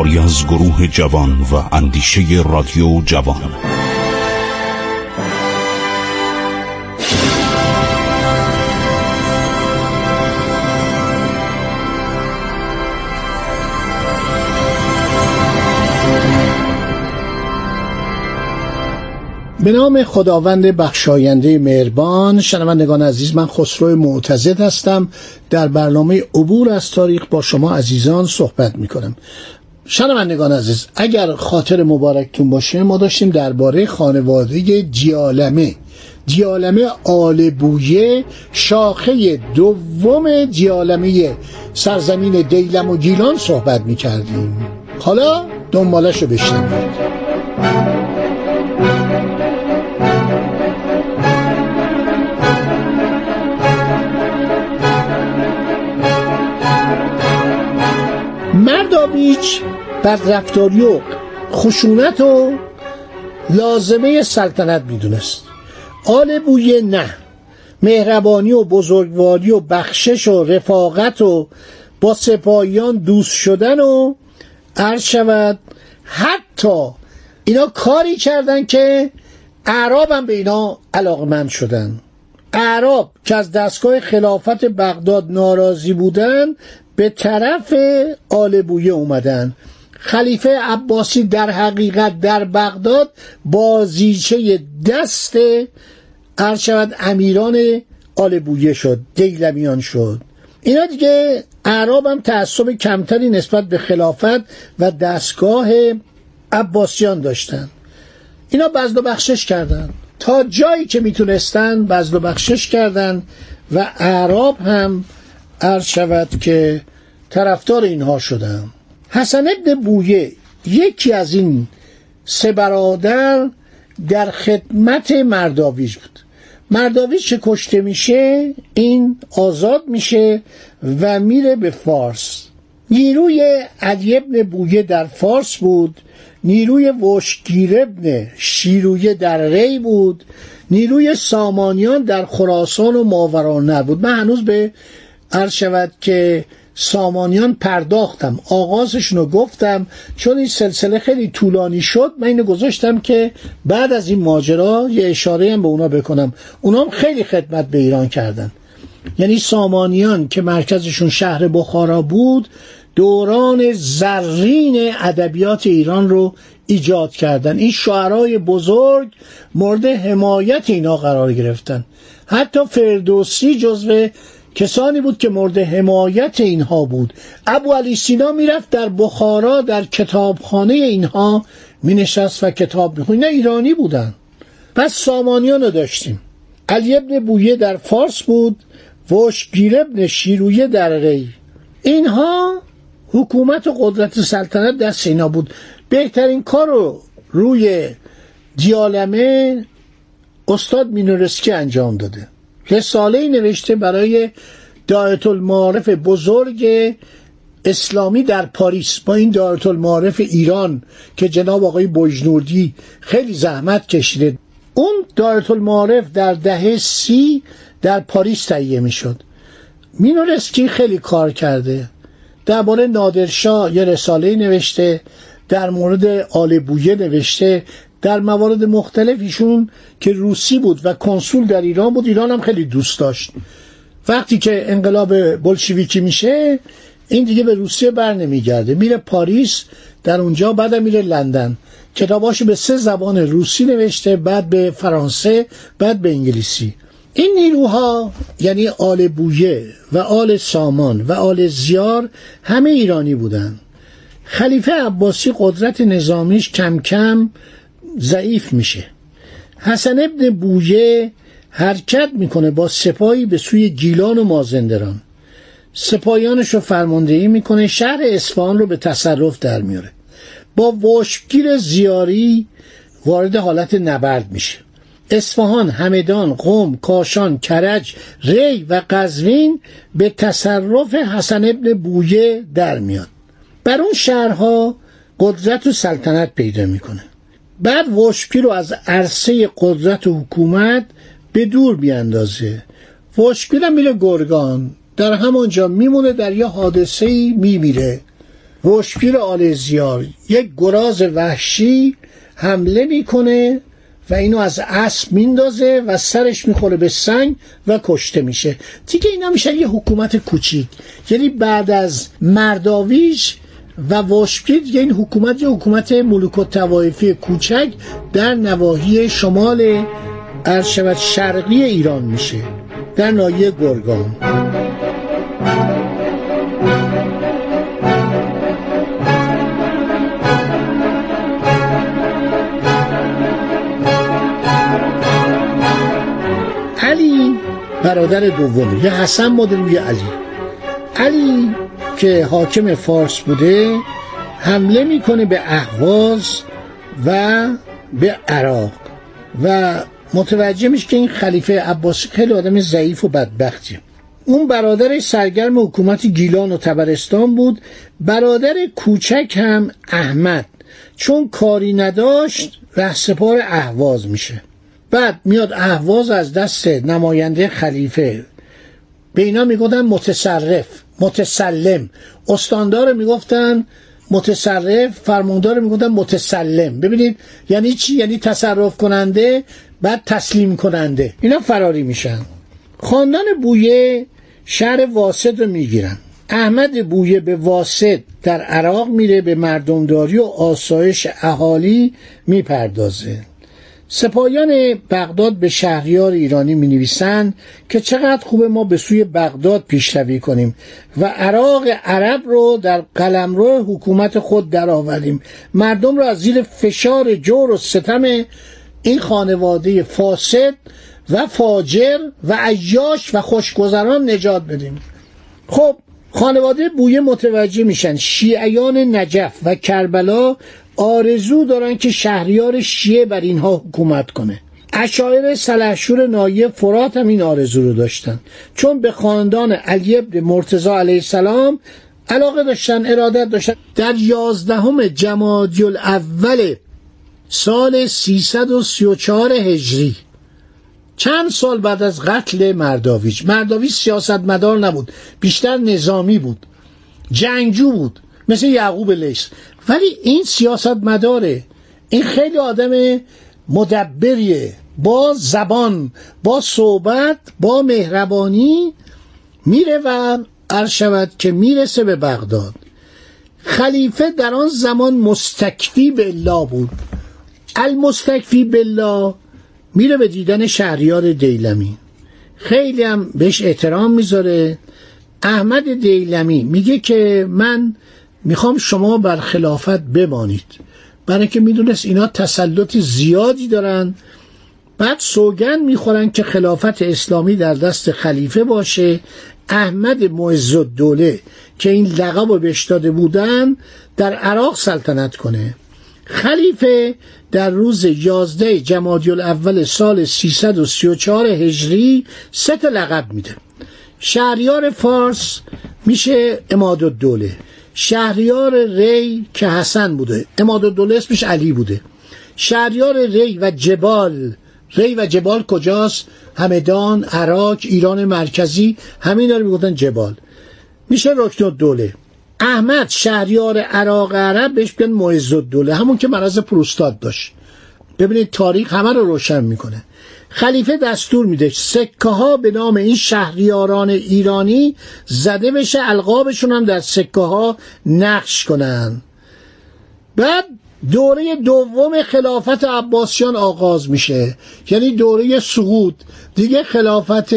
کاری از گروه جوان و اندیشه رادیو جوان. به نام خداوند بخشاینده مهربان شنوندگان عزیز من خسرو معتزد هستم. در برنامه عبور از تاریخ با شما عزیزان صحبت می کنم شنوندگان عزیز اگر خاطر مبارکتون باشه ما داشتیم درباره خانواده جیالمه جیالمه آل بویه شاخه دوم جیالمه سرزمین دیلم و گیلان صحبت می کردیم حالا دنبالش رو بشنوید. مرداویچ بر رفتاری و خشونت و لازمه سلطنت می‌دونست. آل بویه نه. مهربانی و بزرگواری و بخشش و رفاقت و با سپاهیان دوست شدن و عرض شود حتی اینا کاری کردن که اعراب هم به اینا علاقمند شدن. اعراب که از دستگاه خلافت بغداد ناراضی بودن به طرف آل بویه اومدن. خلیفه عباسی در حقیقت در بغداد بازیچه دست شود امیران آل بویه شد دیلمیان شد. اینا دیگه اعراب هم تعصب کمتری نسبت به خلافت و دستگاه عباسیان داشتن. اینا بزد و بخشش کردن. تا جایی که می‌تونستن بزد و بخشش کردن و اعراب هم عرض شود که طرفدار اینها شدن. حسن ابن بویه یکی از این سه برادر در خدمت مرداویج بود. مرداویج که کشته میشه؟ این آزاد میشه و میره به فارس. نیروی علی ابن بویه در فارس بود نیروی وشگیر ابن شیرویه در ری بود نیروی سامانیان در خراسان و ماورانه بود من هنوز به عرض شود که سامانیان پرداختم. آغازشون رو گفتم. چون این سلسله خیلی طولانی شد من اینو گذاشتم که بعد از این ماجرا یه اشاره هم به اونا بکنم. اونا هم خیلی خدمت به ایران کردن. یعنی سامانیان که مرکزشون شهر بخارا بود دوران زرین ادبیات ایران رو ایجاد کردن. این شعرهای بزرگ مورد حمایت اینا قرار گرفتن. حتی فردوسی جزو کسانی بود که مورد حمایت اینها بود. ابو علی سینا می‌رفت در بخارا در کتابخانه اینها مینشست و کتاب می‌خوند. نه ایرانی بودن. پس سامانیان رو داشتیم. علی ابن بویه در فارس بود وشگیر ابن شیرویه در ری اینها حکومت و قدرت سلطنت دست اینا بود. بهترین کار رو روی دیالمه استاد مینورسکی انجام داده. رساله نوشته برای دایت المعارف بزرگ اسلامی در پاریس با این دایت المعارف ایران که جناب آقای بجنوردی خیلی زحمت کشیده. اون دایت المعارف در دهه سی در پاریس تهیه می شد مینورسکی خیلی کار کرده. درباره نادرشاه یه رساله نوشته در مورد آل بویه نوشته در موارد مختلف ایشون که روسی بود و کنسول در ایران بود ایران هم خیلی دوست داشت. وقتی که انقلاب بلشویکی میشه این دیگه به روسیه بر نمیگرده. میره پاریس در اونجا بعد میره لندن. کتاباشو به سه زبان روسی نوشته بعد به فرانسه بعد به انگلیسی. این نیروها یعنی آل بویه و آل سامان و آل زیار همه ایرانی بودن. خلیفه عباسی قدرت نظامیش کم کم ضعیف میشه. حسن ابن بویه حرکت می‌کنه با سپاهی به سوی گیلان و مازندران. سپاهیانش رو فرماندهی می‌کنه شهر اصفهان رو به تصرف در میاره. با وشگیر زیاری وارد حالت نبرد میشه. اصفهان، همدان، قم، کاشان، کرج، ری و قزوین به تصرف حسن ابن بویه در میاد بر اون شهرها قدرت و سلطنت پیدا می‌کنه. بعد وشکی رو از عرصه قدرت و حکومت به دور بیاندازه. وشکی رو میره گرگان. در همانجا میمونه در یه حادثه ای میمیره وشپیر آلزیار یک گراز وحشی حمله می‌کنه و اینو از اسب میندازه و سرش می‌خوره به سنگ و کشته میشه. دیگه اینا میشن یه حکومت کوچیک. یعنی بعد از مرداویش و واشپیر دیگه این حکومت یه حکومت ملوک و توایفی کوچک در نواحی شمال ارشبت شرقی ایران میشه در ناحیه گرگان. علی برادر دومه یه حسن مادر یه علی. علی که حاکم فارس بوده حمله می‌کنه به اهواز و به عراق و متوجه میشه که این خلیفه عباسی خیلی آدم ضعیف و بدبختیه اون برادر سرگرم حکومت گیلان و تبرستان بود. برادر کوچک هم احمد. چون کاری نداشت رهسپار اهواز میشه. بعد میاد اهواز از دست نماینده خلیفه. به اینا می‌گفتن متصرف. متسلم. استاندار می‌گفتن متصرف فرماندار می‌گفتن متسلم. ببینید یعنی چی؟ یعنی تصرف کننده بعد تسلیم کننده. اینا فراری میشن. خاندان بویه شهر واسط رو می‌گیرن. احمد بویه به واسط در عراق میره به مردمداری و آسایش اهالی می‌پردازه. سپاهیان بغداد به شهریار ایرانی می نویسند که چقدر خوبه ما به سوی بغداد پیشروی کنیم و عراق عرب رو در قلمرو حکومت خود درآوریم. مردم رو از زیر فشار جور و ستم این خانواده فاسد و فاجر و عیاش و خوشگذران نجات بدیم. خب خانواده بویه متوجه میشن شیعیان نجف و کربلا آرزو دارن که شهریار شیعه بر اینها حکومت کنه. اشایر سلحشور نایه فرات هم این آرزو رو داشتن. چون به خاندان علی ابن مرتضا علیه السلام علاقه داشتن ارادت داشتن. در یازدهم جمادی الاول سال 334 هجری چند سال بعد از قتل مرداویج مرداویج سیاست مدار نبود بیشتر نظامی بود جنگجو بود مثل یعقوب لیس ولی این سیاست مداره این خیلی آدم مدبریه. با زبان با صحبت با مهربانی میره و شود که می‌رسه به بغداد. خلیفه در آن زمان مستکفی الله بود. المستکفی بالله میره به دیدن شهریار دیلمی. خیلی هم بهش احترام می‌ذاره. احمد دیلمی میگه که من می‌خوام شما بر خلافت بمانید. برای که می‌دونست اینا تسلط زیادی دارن. بعد سوگن می‌خورن که خلافت اسلامی در دست خلیفه باشه. احمد معز دوله که این لقب رو بهش داده بودن در عراق سلطنت کنه. خلیفه در روز 11 جمادی الاول سال 334 هجری سه لقب میده. شهریار فارس میشه اماد الدوله شهریار ری که حسن بوده. اماد الدوله اسمش علی بوده. شهریار ری و جبال. ری و جبال کجاست؟ همدان عراق ایران مرکزی همین رو می‌گفتن جبال. میشه رکن الدوله احمد شهریار عراق عرب بهش بگن معز الدوله همون که مرض پروستات داشت. ببینید تاریخ همه رو روشن می‌کنه. خلیفه دستور میده سکه ها به نام این شهریاران ایرانی زده بشه القابشون هم در سکه ها نقش کنن. بعد دوره دوم خلافت عباسیان آغاز میشه. یعنی دوره سقوط. دیگه خلافت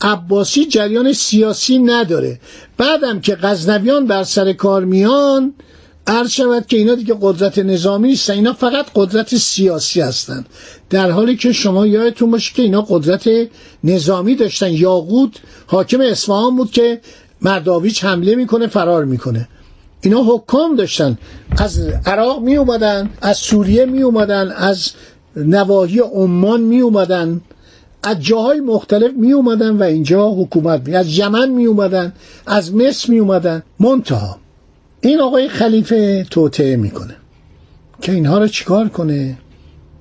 عباسی جریان سیاسی نداره. بعدم که غزنویان بر سر کار میان عرض شود که اینا دیگه قدرت نظامی نیستن. اینا فقط قدرت سیاسی هستند. در حالی که شما یادتون باشه که اینا قدرت نظامی داشتن. یاقوت حاکم اصفهان بود که مرداویچ حمله می‌کنه فرار می‌کنه. اینا حکام داشتن. از عراق می اومدن از سوریه می اومدن از نواحی عمان می اومدن از جاهای مختلف می اومدن و اینجا حکومت می از یمن می اومدن از مصر می اومدن منتها این آقای خلیفه توطعه می‌کنه که اینها رو چیکار کنه؟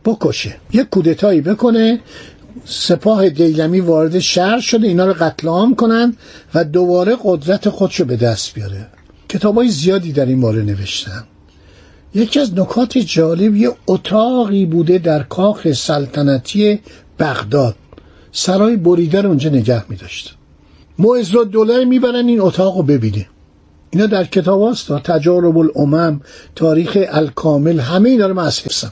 بکشه. یک کودتایی بکنه سپاه دیلمی وارد شهر شده اینا رو قتل عام کنن و دوباره قدرت خودشو به دست بیاره. کتاب های زیادی در این باره نوشتن یکی از نکات جالب یه اتاقی بوده در کاخ سلطنتی بغداد. سرای بریده رو اونجا نگه می داشت معز می‌برن این اتاق رو ببینه. اینا در کتاب هست تجارب الامم تاریخ الکامل همه اینا رو من از حفظم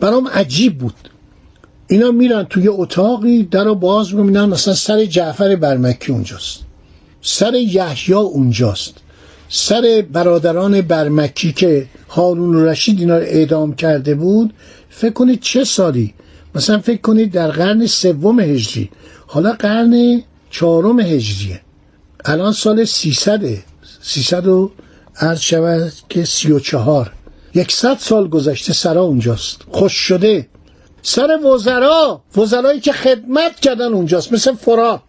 برام عجیب بود. اینا میرن توی اتاقی در رو باز می‌بینن. مثلا سر جعفر برمکی اونجاست. سر یحیی اونجاست. سر برادران برمکی که هارون رشید اینا رو اعدام کرده بود فکر کنید چه سالی؟ مثلا فکر کنید در قرن سوم هجری. حالا قرن چهارم هجریه. الان سال 300 300 و عرض شود که 34 100 سال گذشته سرا اونجاست. خوش شده. سر وزرا وزرایی که خدمت کردن اونجاست. مثل فرات.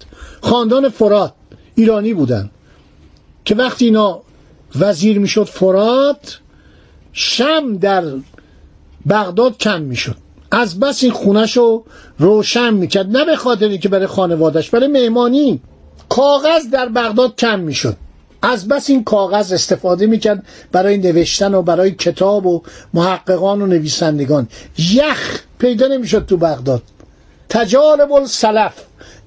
خاندان فرات. ایرانی بودن. که وقتی اینا وزیر می‌شد فرات شم در بغداد کم می‌شد. از بس این خونش رو روشن می‌کرد. نه به خاطر که برای خانوادش برای مهمانی. کاغذ در بغداد کم می‌شد. از بس این کاغذ استفاده می‌کرد برای نوشتن و برای کتاب و محققان و نویسندگان. یخ پیدا نمی‌شد تو بغداد. تجالب السلف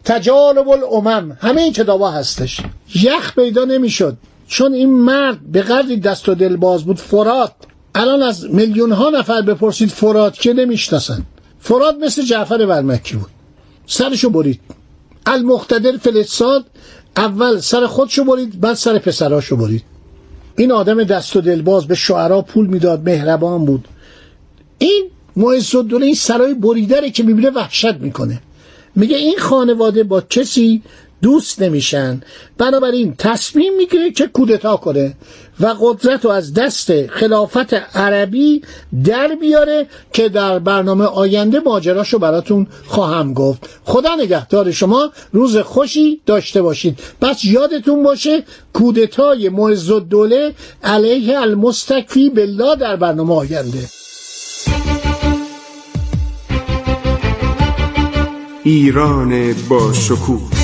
تجالب الامم همه این کتابا هستش. یخ پیدا نمی‌شد. چون این مرد به قدری دست و دل باز بود فرات. الان از میلیون ها نفر بپرسید فرات که نمی‌شناسن. فرات مثل جعفر برمکی بود. سرشو برید. المقتدر فلساد اول سر خودشو برید بعد سر پسراشو برید. این آدم دست و دلباز به شعرا پول می‌داد مهربان بود. این معز این سرای بریدره که می‌بینه وحشت می‌کنه. میگه این خانواده با کسی دوست نمیشن. بنابراین تصمیم می‌گیره که کودتا کنه و قدرت رو از دست خلافت عربی در بیاره که در برنامه آینده ماجراشو براتون خواهم گفت. خدا نگهدار شما روز خوشی داشته باشید. پس یادتون باشه کودتای معز الدوله علیه المستکفی بالله در برنامه آینده. ایران با شکوه.